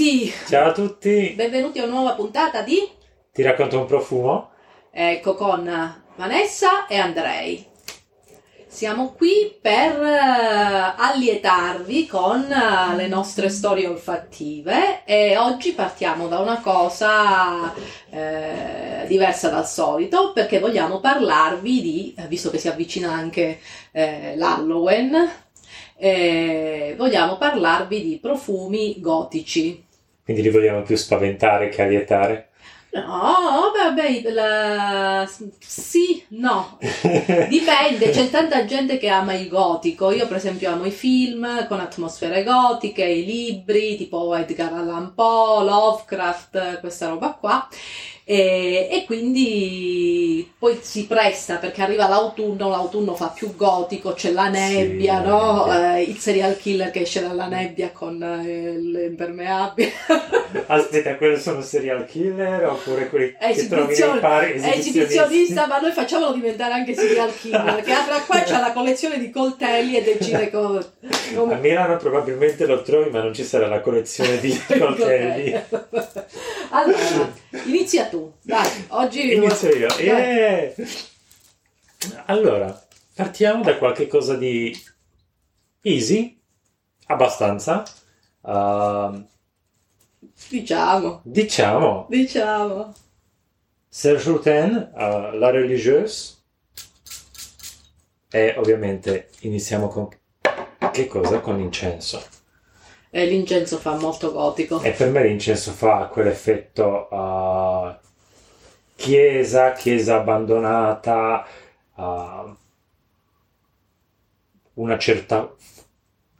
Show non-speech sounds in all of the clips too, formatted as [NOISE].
tutti! Ciao a tutti! Benvenuti a una nuova puntata di Ti racconto un profumo? Ecco con Vanessa e Andrei. Siamo qui per eh, allietarvi con eh, le nostre storie olfattive e oggi partiamo da una cosa eh, diversa dal solito perché vogliamo parlarvi di, eh, visto che si avvicina anche eh, l'Halloween, eh, vogliamo parlarvi di profumi gotici. Quindi li vogliamo più spaventare che allietare? No, vabbè, la... sì, no, [LAUGHS] dipende, c'è tanta gente che ama il gotico, io per esempio amo i film con atmosfere gotiche, i libri tipo Edgar Allan Poe, Lovecraft, questa roba qua, e, e, quindi poi si presta perché arriva l'autunno, l'autunno fa più gotico, c'è la nebbia, sì, no? Eh, il serial killer che esce dalla nebbia con eh, l'impermeabile. [LAUGHS] Aspetta, quelli sono serial killer oppure quelli che trovi nei pari esibizionista, ma noi facciamolo diventare anche serial killer, [LAUGHS] che apre qua c'ha la collezione di coltelli e decide co- A come... Milano probabilmente lo trovi, ma non ci sarà la collezione di [LAUGHS] coltelli. allora, inizia tu, dai, oggi... Inizio io. Yeah! Allora, partiamo da qualche cosa di easy, abbastanza. Uh, Diciamo, diciamo, diciamo. Serge Rutten, uh, La Religieuse. E ovviamente iniziamo con che cosa? Con l'incenso. E l'incenso fa molto gotico. E per me l'incenso fa quell'effetto uh, chiesa, chiesa abbandonata, uh, una certa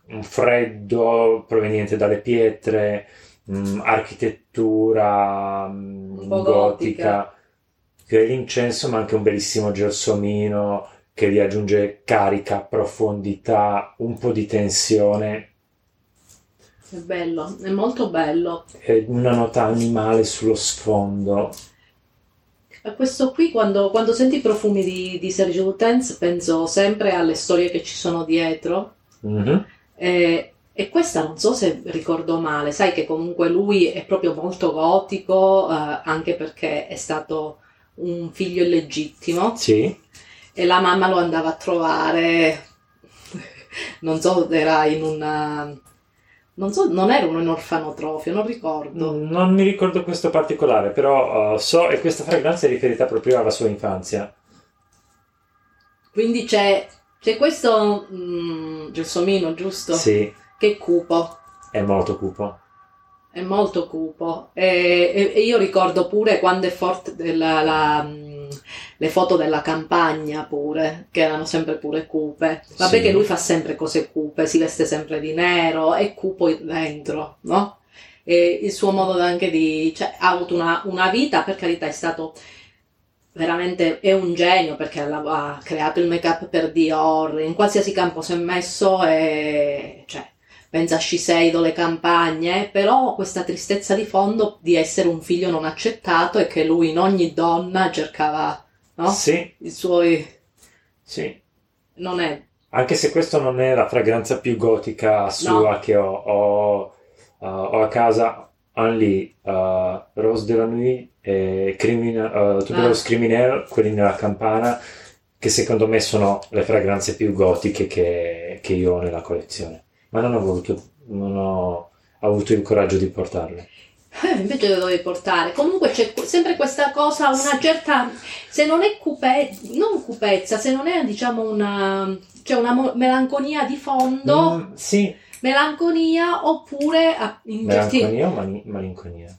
un freddo proveniente dalle pietre, mm, architettura mm, Un po' gotica, che è l'incenso, ma anche un bellissimo gelsomino che gli aggiunge carica, profondità, un po' di tensione È bello, è molto bello. e una nota animale sullo sfondo. E Questo qui, quando, quando senti i profumi di, di Sergio Lutens, penso sempre alle storie che ci sono dietro. Mhm. E, e questa non so se ricordo male, sai che comunque lui è proprio molto gotico, eh, anche perché è stato un figlio illegittimo Sì, e la mamma lo andava a trovare, [LAUGHS] non so, era in una... Non so, non era un orfanotrofio, non ricordo. non mi ricordo questo particolare, però uh, so e questa fragranza è riferita proprio alla sua infanzia. Quindi c'è, c'è questo mm, gelsomino, giusto? Sì, Che è cupo. è molto cupo. È molto cupo e, e- e io ricordo pure quando è forte della- la, mm, le foto della campagna pure, che erano sempre pure cupe. Vabbè Sì. che lui fa sempre cose cupe, si veste sempre di nero, è cupo dentro, no? E il suo modo anche di... cioè ha avuto una, una vita, per carità è stato veramente... è un genio perché ha, creato il make-up per Dior, in qualsiasi campo si è messo e... cioè pensa a Sciseido, le campagne, però ho questa tristezza di fondo di essere un figlio non accettato e che lui in ogni donna cercava, no? Sì, I suoi... sì. non è... Anche se questa non è la fragranza più gotica sua che ho, ho, uh, ho a casa Henri, uh, Rose de la Nuit e Criminal, uh, Tuberose Ah. Criminel, quelli nella campana, che secondo me sono le fragranze più gotiche che, che io ho nella collezione. Ma non ho voluto, non ho avuto il coraggio di portarle. Eh, invece lo dovevi portare. Comunque c'è sempre questa cosa, una certa... Se non è cupezza, non cupezza, se non è diciamo una... C'è una melanconia di fondo, Mm, sì, melanconia oppure melanconia o mani- malinconia?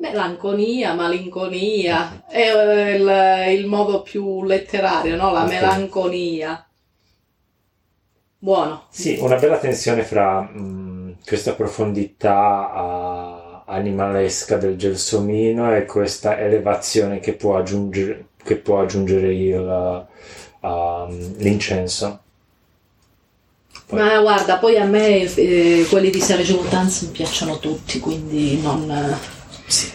Melanconia, malinconia, è eh, il, il modo più letterario, no? La melanconia. Buono. Sì, una bella tensione fra mm, questa profondità ah, animalesca del gelsomino e questa elevazione che può aggiungere, che può aggiungere il, um, l'incenso. Poi- Ma guarda, poi a me eh, quelli di Sergio Lutens mi piacciono tutti, quindi non... eh, Sì,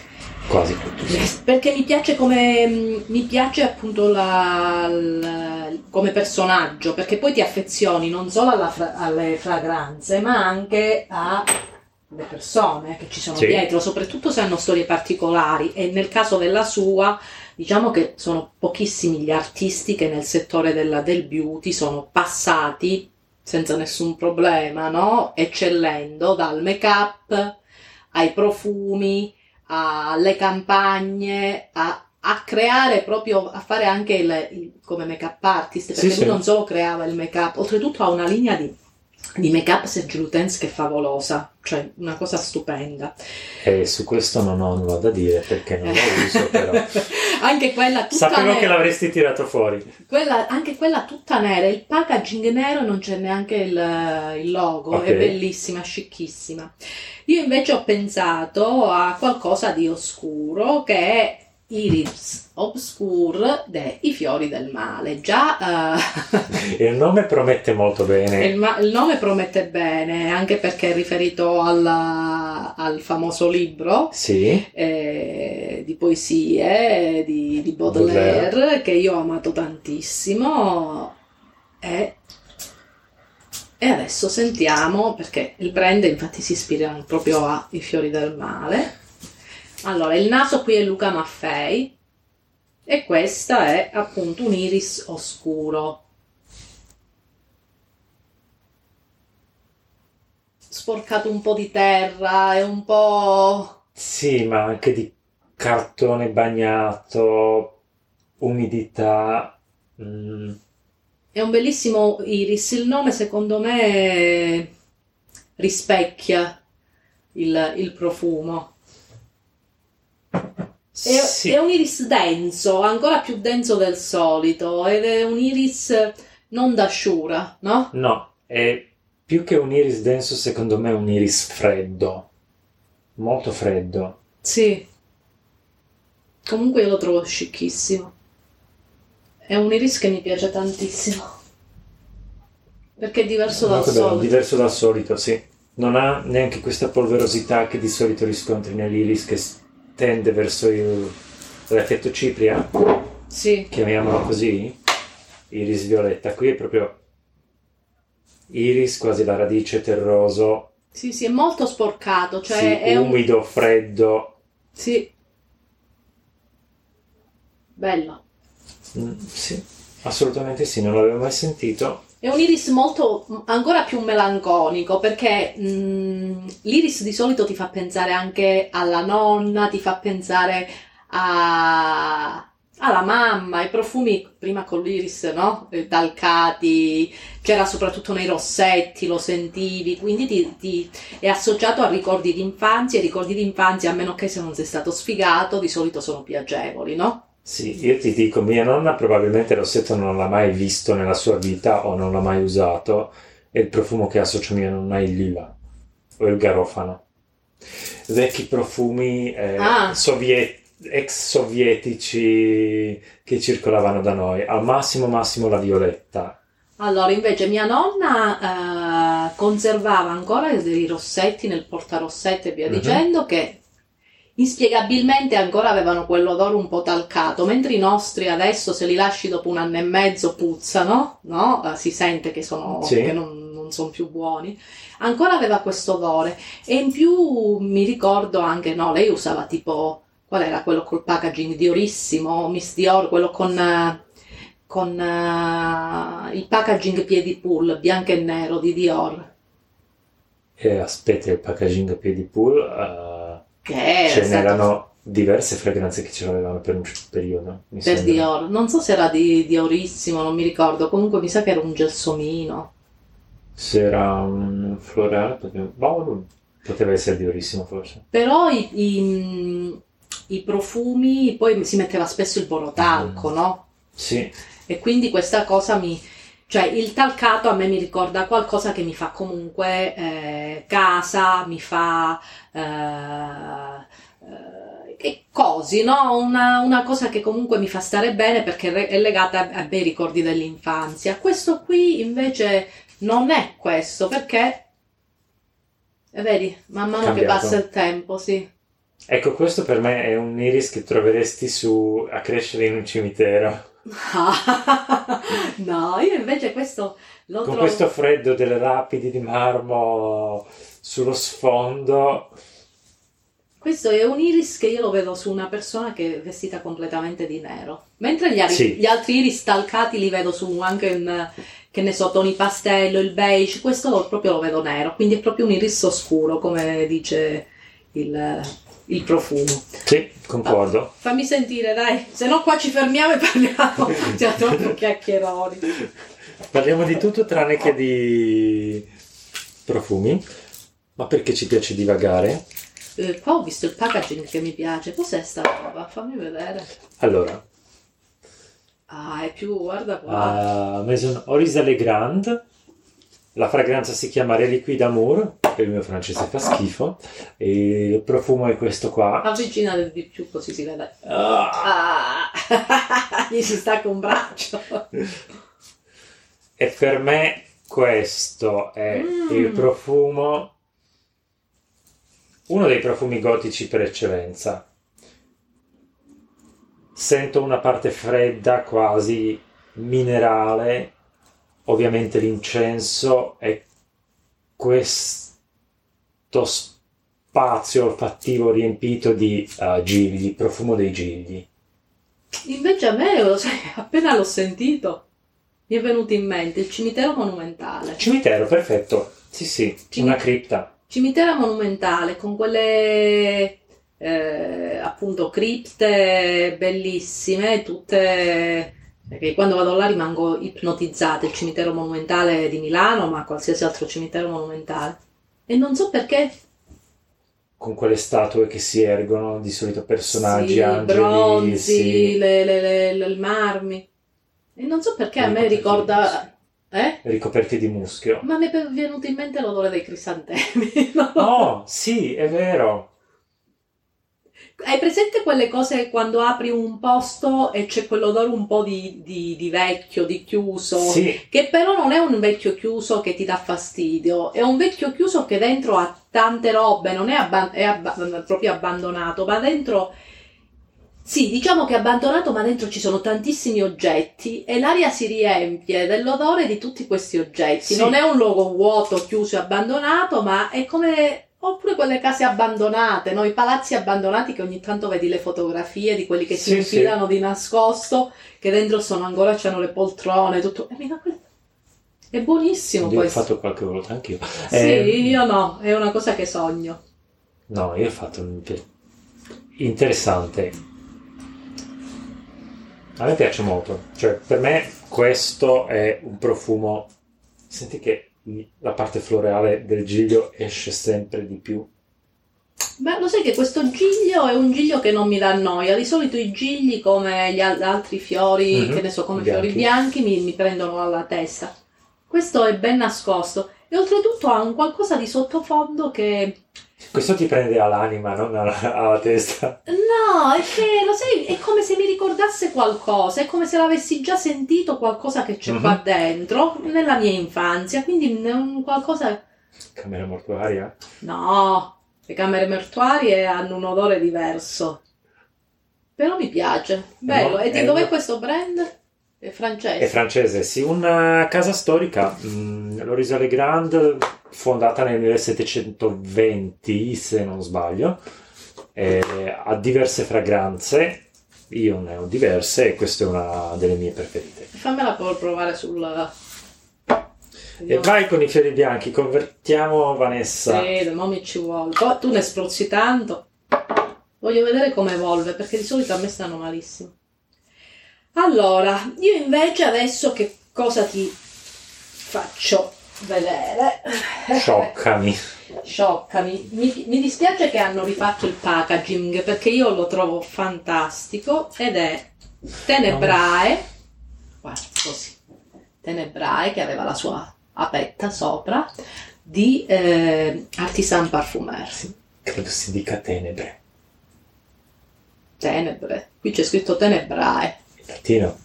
quasi tutti. Perché mi piace come mm, mi piace appunto la, la- come personaggio, perché poi ti affezioni non solo alla alle fragranze, ma anche a le persone che ci sono Sì. dietro, soprattutto se hanno storie particolari e nel caso della sua diciamo che sono pochissimi gli artisti che nel settore della- del beauty sono passati senza nessun problema, no? Eccellendo dal make-up ai profumi, alle campagne, a, a creare proprio, a fare anche il, il- come make-up artist, perché Sì, lui sì. non solo creava il make-up, oltretutto ha una linea di, di make-up Serge Lutens che è favolosa, cioè una cosa stupenda. E su questo non ho nulla da dire perché non lo uso, [LAUGHS] però. anche quella tutta Sapevo nera. che l'avresti tirato fuori. Quella- anche quella tutta nera, il packaging nero non c'è neanche il, il logo, Ok. è bellissima, scicchissima. Io invece ho pensato a qualcosa di oscuro che Iris Obscure dei Fiori del Male. Già eh, Il nome promette molto bene. il, ma- il nome promette bene, anche perché è riferito alla- al famoso libro Sì, eh, di poesie di, di Baudelaire, che io ho amato tantissimo e, e adesso sentiamo perché il brand infatti si ispira proprio a I fiori del male allora il naso qui è Luca Maffei e questa è appunto un iris oscuro sporcato un po' di terra e un po' sì, ma anche di cartone bagnato, umidità. mm, È un bellissimo iris, il nome secondo me rispecchia il, il profumo. È, sì, è un iris denso, ancora più denso del solito, ed è un iris non da sciura, no? no, è più che un iris denso, secondo me è un iris freddo. Molto freddo. Sì. Comunque io lo trovo scicchissimo. È un iris che mi piace tantissimo. Perché è diverso dal bello, solito. diverso dal solito, sì. Non ha neanche questa polverosità che di solito riscontri nell'iris che tende verso il- l'effetto cipria, Sì. chiamiamolo così, iris violetta. Qui è proprio iris, quasi la radice terroso, Sì, sì, è molto sporcato, cioè sì, è un... umido, freddo. Sì. Bello. Mm, sì, assolutamente sì, non l'avevo mai sentito. È un iris molto, ancora più melanconico, perché mm, l'iris di solito ti fa pensare anche alla nonna, ti fa pensare a- alla mamma, i profumi prima con l'iris, no? Eh, Talcati, c'era soprattutto nei rossetti, lo sentivi, quindi ti, ti- è associato a ricordi di infanzia, e ricordi di infanzia, a meno che se non sei stato sfigato, di solito sono più agevoli, no? Sì, io ti dico, mia nonna probabilmente il rossetto non l'ha mai visto nella sua vita o non l'ha mai usato e il profumo che associo a mia nonna è il lila o il garofano. Vecchi profumi eh, Ah. soviet- ex sovietici che circolavano da noi, al massimo massimo la violetta. Allora, invece mia nonna eh, conservava ancora dei rossetti nel portarossetti e via Mhm. dicendo che inspiegabilmente ancora avevano quell'odore un po' talcato, mentre i nostri adesso se li lasci dopo un anno e mezzo puzzano, no? Eh, si sente che, sono, Sì. che non, non sono più buoni. Ancora aveva questo odore e in più mi ricordo anche, no, lei usava tipo, qual era quello col packaging Diorissimo, Miss Dior, quello con... eh, con eh, il packaging piedi pull bianco e nero di Dior E aspetta, il packaging piedi pool, eh, che ce stato n'erano diverse fragranze che ce l'avevano per un certo periodo. mi per sembra. Dior non so se era di Diorissimo non mi ricordo comunque mi sa che era un gelsomino Se era un florale, poteva, boh, poteva essere diorissimo forse. però i, i- i profumi poi si metteva spesso il borotalco Mm. no? Sì, e quindi questa cosa mi cioè il talcato a me mi ricorda qualcosa che mi fa comunque eh, casa, mi fa eh, eh, che cosi, no? Una, una cosa che comunque mi fa stare bene perché è legata a, a bei ricordi dell'infanzia. Questo qui invece non è questo perché, eh, vedi, man mano che passa il tempo, sì. ecco questo per me è un iris che troveresti su a crescere in un cimitero. [LAUGHS] no, io invece questo L'altro- Con questo freddo delle lapidi di marmo sullo sfondo. Questo è un iris che io lo vedo su una persona che è vestita completamente di nero. Mentre gli, ari- Sì. gli altri iris talcati li vedo su anche in, che ne so, toni pastello, il beige, questo lo- proprio lo vedo nero. Quindi è proprio un iris oscuro, come dice il, il profumo. Sì, concordo. Fammi sentire, dai, se no qua ci fermiamo e parliamo. [LAUGHS] Siamo troppo chiacchieroni. Parliamo di tutto tranne che di profumi. Ma perché ci piace divagare? Eh, qua ho visto il packaging che mi piace. Cos'è sta roba? Fammi vedere. Allora, Ah, è più, guarda qua. a Maison Horizon Legrand, la fragranza si chiama Reliquid Amour, il mio francese fa schifo, e il profumo è questo qua. Avvicinate di più così si vede. Ah, Ah, [LAUGHS] gli si stacca un braccio. e per me questo è Mm. il profumo, uno dei profumi gotici per eccellenza. Sento una parte fredda, quasi minerale, ovviamente l'incenso e questo spazio olfattivo riempito di eh, gigli, profumo dei gigli. Invece a me, [LAUGHS] appena l'ho sentito, mi è venuto in mente il cimitero monumentale. Cimitero, perfetto. Sì, sì, Cim- una cripta. Cimitero monumentale con quelle eh, appunto cripte bellissime, tutte perché quando vado là rimango ipnotizzata, il cimitero monumentale di Milano, ma qualsiasi altro cimitero monumentale. E non so perché Con quelle statue che si ergono, di solito personaggi, sì, angeli, bronzi, sì, le, le, le- le- marmi. E non so perché a me ricorda... Eh? ricoperti di muschio. Ma mi è venuto in mente l'odore dei crisantemi. [LAUGHS] no? Oh, sì, è vero. Hai presente quelle cose quando apri un posto e c'è quell'odore un po' di, di- di vecchio, di chiuso? Sì, Che però non è un vecchio chiuso che ti dà fastidio, è un vecchio chiuso che dentro ha tante robe, non è, abba- è abba- proprio abbandonato, ma dentro... Sì, diciamo che è abbandonato, ma dentro ci sono tantissimi oggetti e l'aria si riempie dell'odore di tutti questi oggetti. Sì. Non è un luogo vuoto, chiuso e abbandonato, ma è come... Oppure quelle case abbandonate, no? I palazzi abbandonati che ogni tanto vedi le fotografie di quelli che si Sì, sì. infilano di nascosto, che dentro sono ancora, c'hanno le poltrone, tutto. E mi fa que- È buonissimo io ho questo. fatto qualche volta anch'io. Sì, Eh, io no, è una cosa che sogno. No, io ho fatto un interessante. A me piace molto. Cioè, per me questo è un profumo. Senti che la parte floreale del giglio esce sempre di più. Beh, lo sai che questo giglio è un giglio che non mi dà noia. Di solito i gigli, come gli al- altri fiori, Mhm, che ne so, come bianchi. fiori bianchi, mi, mi prendono alla testa. Questo è ben nascosto. E oltretutto ha un qualcosa di sottofondo che Questo ti prende all'anima, non alla, alla testa. No, è che lo sai, è come se mi ricordasse qualcosa, è come se l'avessi già sentito qualcosa che c'è Mhm. qua dentro nella mia infanzia, quindi è un qualcosa. Camera mortuaria? No, le camere mortuarie hanno un odore diverso. Però mi piace, bello. No, e di è dov'è una- questo brand? È francese. È francese, sì, una casa storica, mm, l'Horizon Legrand, fondata nel 1720, se non sbaglio, eh, ha diverse fragranze, io ne ho diverse e questa è una delle mie preferite. Fammela provare sul. E vai con i fiori bianchi, convertiamo Vanessa. Sì, mo mi ci vuole. Poi tu ne spruzzi tanto. Voglio vedere come evolve, perché di solito a me stanno malissimo. Allora, io invece adesso che cosa ti faccio vedere? Scioccami. [LAUGHS] Scioccami. Mi, mi dispiace che hanno rifatto il packaging, perché io lo trovo fantastico ed è Tenebrae. Guarda, così. Tenebrae, che aveva la sua apetta sopra, di eh, Artisan Parfumer. Credo si dica tenebre. Tenebre. Qui c'è scritto Tenebrae. In latino.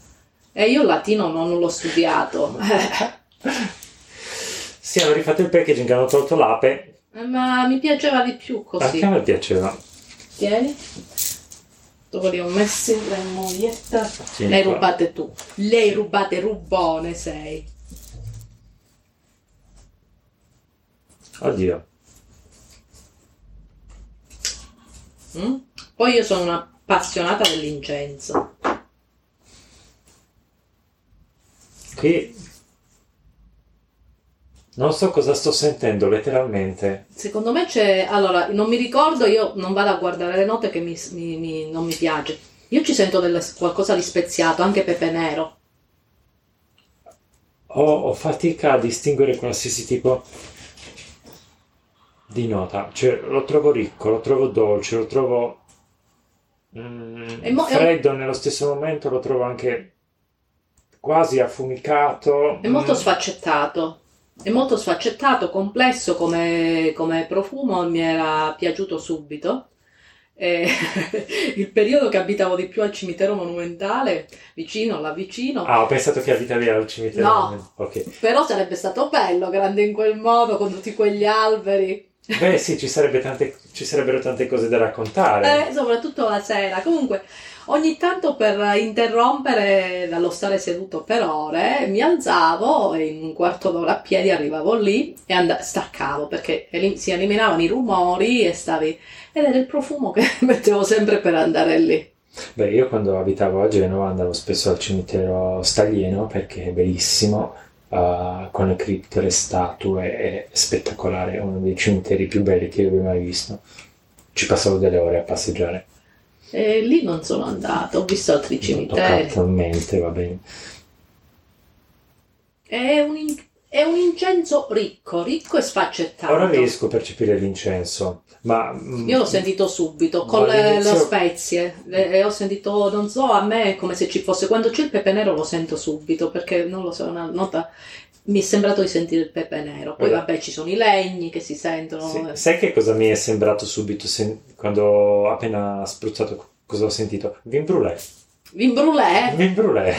E io il latino non l'ho studiato. [LAUGHS] Sì, hanno rifatto il packaging, hanno tolto l'ape. Eh, Ma mi piaceva di più Anche così. a me piaceva. Tieni. Dove li ho messi le moglietta? Sì, Le hai qua. rubate tu. Le hai rubate, rubone sei. Oddio. Mm? Poi io sono un'appassionata dell'incenso. Qui non so cosa sto sentendo letteralmente. Secondo me c'è. Allora, non mi ricordo, io non vado a guardare le note che mi- mi- mi- non mi piace. Io ci sento delle- qualcosa di speziato, anche pepe nero. Ho, ho fatica a distinguere qualsiasi tipo di nota. Cioè, lo trovo ricco, lo trovo dolce, lo trovo mm, mo- è un- freddo nello stesso momento, lo trovo anche quasi affumicato. È molto Mm, sfaccettato. È molto sfaccettato, complesso come, come profumo, mi era piaciuto subito. E [LAUGHS] il periodo che abitavo di più al cimitero monumentale, vicino, là vicino, Ah, ho pensato che abitavi al cimitero. No. Ok. però sarebbe stato bello, grande in quel modo, con tutti quegli alberi. Beh, sì, ci, sarebbe tante, ci sarebbero tante cose da raccontare. Eh, soprattutto la sera. Comunque, ogni tanto per interrompere dallo stare seduto per ore, mi alzavo e in un quarto d'ora a piedi arrivavo lì e and- staccavo perché elim- si eliminavano i rumori e stavi. Ed era il profumo che [LAUGHS] mettevo sempre per andare lì. Beh, io quando abitavo a Genova andavo spesso al cimitero Staglieno perché è bellissimo, eh, con le cripte, le statue, è spettacolare, è uno dei cimiteri più belli che io abbia mai visto. Ci passavo delle ore a passeggiare. E lì non sono andata, ho visto altri cimiteri. toccato in mente, va bene. È un, in- è un incenso ricco, ricco e sfaccettato. Ora riesco a percepire l'incenso, ma... mm, Io l'ho sentito subito con le, le spezie e e ho sentito, non so, a me è come se ci fosse, quando c'è il pepe nero lo sento subito perché non lo so, è una nota, mi è sembrato di sentire il pepe nero. Poi Guarda. vabbè ci sono i legni che si sentono. Sì. Sai che cosa mi è sembrato subito sen- quando ho appena spruzzato? Cosa ho sentito? Vin brûlé. Vin brûlé? Vin brûlé.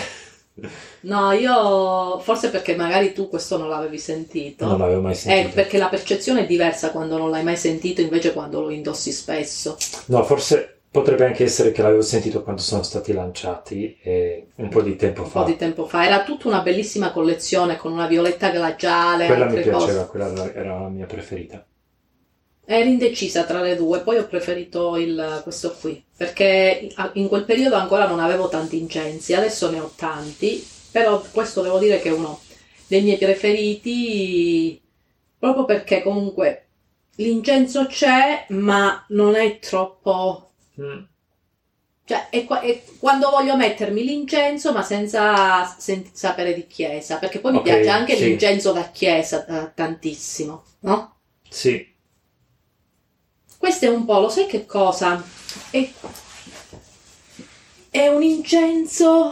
No, io forse perché magari tu questo non l'avevi sentito. Non l'avevo mai Eh, sentito. perché la percezione è diversa quando non l'hai mai sentito invece quando lo indossi spesso. No, forse potrebbe anche essere che l'avevo sentito quando sono stati lanciati eh, un po' di tempo Un fa. po' di tempo fa. Era tutta una bellissima collezione con una violetta glaciale. Quella mi altre cose. piaceva, quella era la mia preferita. Ero indecisa tra le due, poi ho preferito il- questo qui, perché in quel periodo ancora non avevo tanti incensi, adesso ne ho tanti, però questo devo dire che è uno dei miei preferiti, proprio perché comunque l'incenso c'è, ma non è troppo... Mm. Cioè, è, è quando voglio mettermi l'incenso, ma senza sen- sapere di chiesa, perché poi mi Ok, piace anche sì. l'incenso da chiesa eh, tantissimo, no? Sì, Questo è un po', lo sai che cosa? È, è un incenso,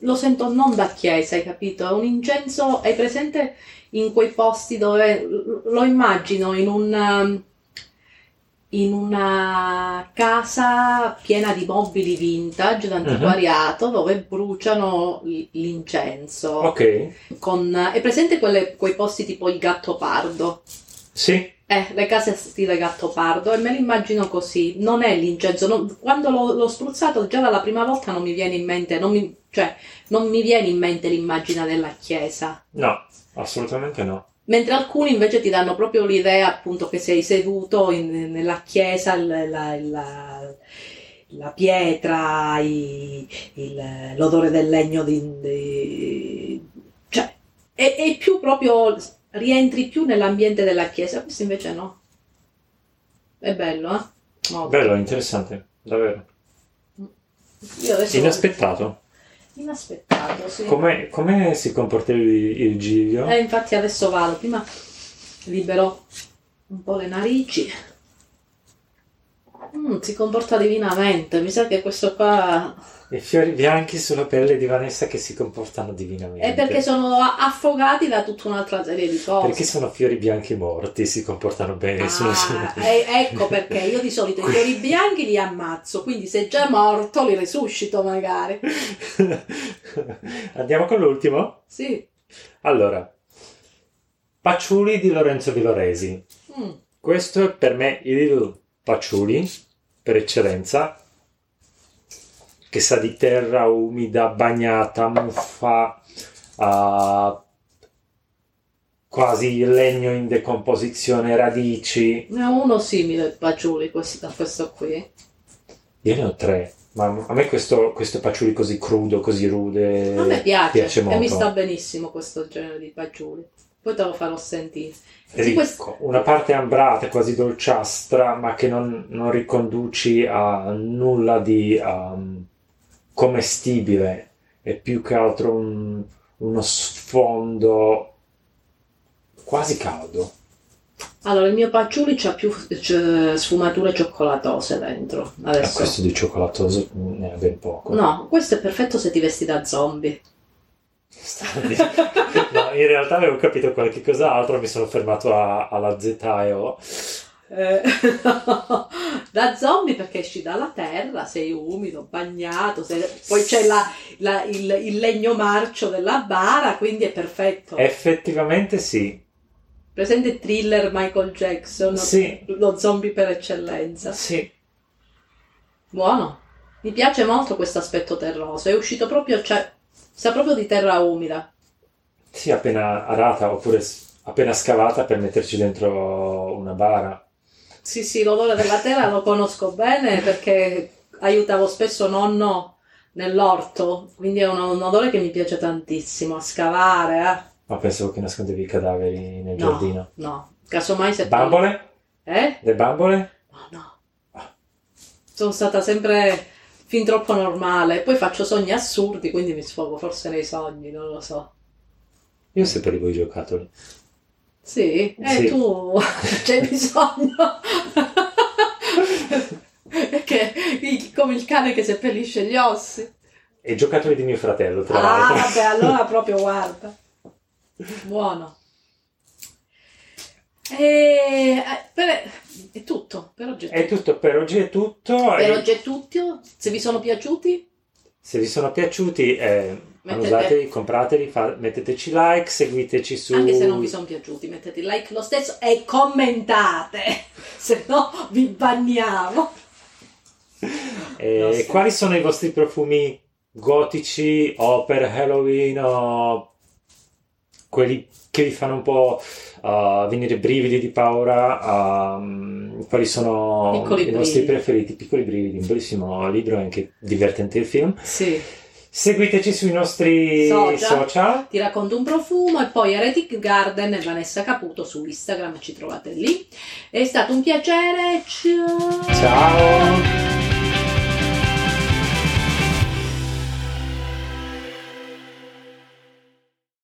lo sento non da chiesa, hai capito? È un incenso, hai presente in quei posti dove lo immagino in un, in una casa piena di mobili vintage, d'antiquariato, dove bruciano l'incenso. ok, Con, è presente quelle- quei posti tipo il gatto pardo? sì, Eh, le case stile gatto pardo e me le immagino così. Non è l'incenso. non- quando l'ho, l'ho spruzzato già dalla prima volta non mi viene in mente, non mi, cioè, non mi viene in mente l'immagine della chiesa. no, assolutamente no. Mentre alcuni invece ti danno proprio l'idea appunto che sei seduto in- nella chiesa, il- la, la- la pietra, i- il- l'odore del legno di, di- cioè è, è più proprio rientri più nell'ambiente della chiesa, questo invece no. È bello, eh? Molto. Bello, interessante, davvero. Inaspettato. inaspettato, sì. Come, come si comporta il, il Giglio? Eh, infatti adesso vado, prima libero un po' le narici. Mm, si comporta divinamente, mi sa che questo qua I fiori bianchi sulla pelle di Vanessa che si comportano divinamente. è perché sono affogati da tutta un'altra serie di cose. Perché sono fiori bianchi morti, si comportano bene. sono- sono- Ah, e- ecco perché io di solito i fiori bianchi li ammazzo, quindi se è già morto li resuscito magari. [LAUGHS] Andiamo con l'ultimo? Sì. Allora, Paciuli di Lorenzo Villoresi. Mm. Questo è per me il Paciuli per eccellenza, che sa di terra umida, bagnata, muffa, ah, quasi legno in decomposizione, radici. Ne ho uno simile, Paciuli, questo, a questo qui. Io ne ho tre, ma a me questo, questo Paciuli così crudo, così rude, A me piace, piace e mi molto. sta benissimo questo genere di Paciuli. Poi te lo farò sentire. Ricco, questo- una parte ambrata, quasi dolciastra, ma che non, non riconduci a nulla di um, commestibile. È più che altro un- uno sfondo quasi caldo. Allora, il mio Paciuli c'ha più sfumature cioccolatose dentro. E Adesso. questo di cioccolato ne ha ben poco. No, questo è perfetto se ti vesti da zombie. [LAUGHS] No, in realtà avevo capito qualche cos'altro, mi sono fermato a- alla ZEO. Eh, [LAUGHS] da zombie perché esci dalla terra, sei umido, bagnato, sei- poi c'è la- la- il, il legno marcio della bara, quindi è perfetto. Effettivamente sì, Presente thriller Michael Jackson, Sì. lo zombie per eccellenza. sì. Buono. Mi piace molto questo aspetto terroso. È uscito proprio, cioè, sa proprio di terra umida. Sì, appena arata oppure appena scavata per metterci dentro una bara. Sì, sì, l'odore della terra lo conosco bene perché aiutavo spesso nonno nell'orto, quindi è un, un odore che mi piace tantissimo, a scavare, eh. Ma pensavo che nascondevi i cadaveri nel No, giardino. no. Casomai se... Bambole? Eh? Le bambole? No, no. Sono stata sempre fin troppo normale. Poi faccio sogni assurdi, quindi mi sfogo forse nei sogni, non lo so. Io separivo i giocattoli. Sì, e Sì. tu [LAUGHS] c'hai bisogno. [LAUGHS] Perché il- come il cane che seppellisce gli ossi. E giocattoli di mio fratello, tra Ah, l'altro. vabbè, allora [LAUGHS] proprio guarda. Buono. E, eh, per- è tutto, per oggi è È tutto. tutto, per oggi è tutto. Per oggi è tutto. Se vi sono piaciuti, Se vi sono piaciuti, eh, usateli, comprateli, fa- metteteci like, seguiteci su... anche se non vi sono piaciuti, mettete like lo stesso e commentate, [LAUGHS] se no vi banniamo. [LAUGHS] Eh. Quali sono i vostri profumi gotici o per Halloween o quelli che vi fanno un po' uh, venire brividi di paura? um, quali sono Piccoli i vostri brividi. preferiti? Piccoli brividi, un bellissimo libro e anche divertente il film. Sì. Seguiteci sui nostri Social. social. Ti racconto un profumo e poi Heretic Garden e Vanessa Caputo su Instagram, ci trovate lì. È stato un piacere. Ciao. Ciao!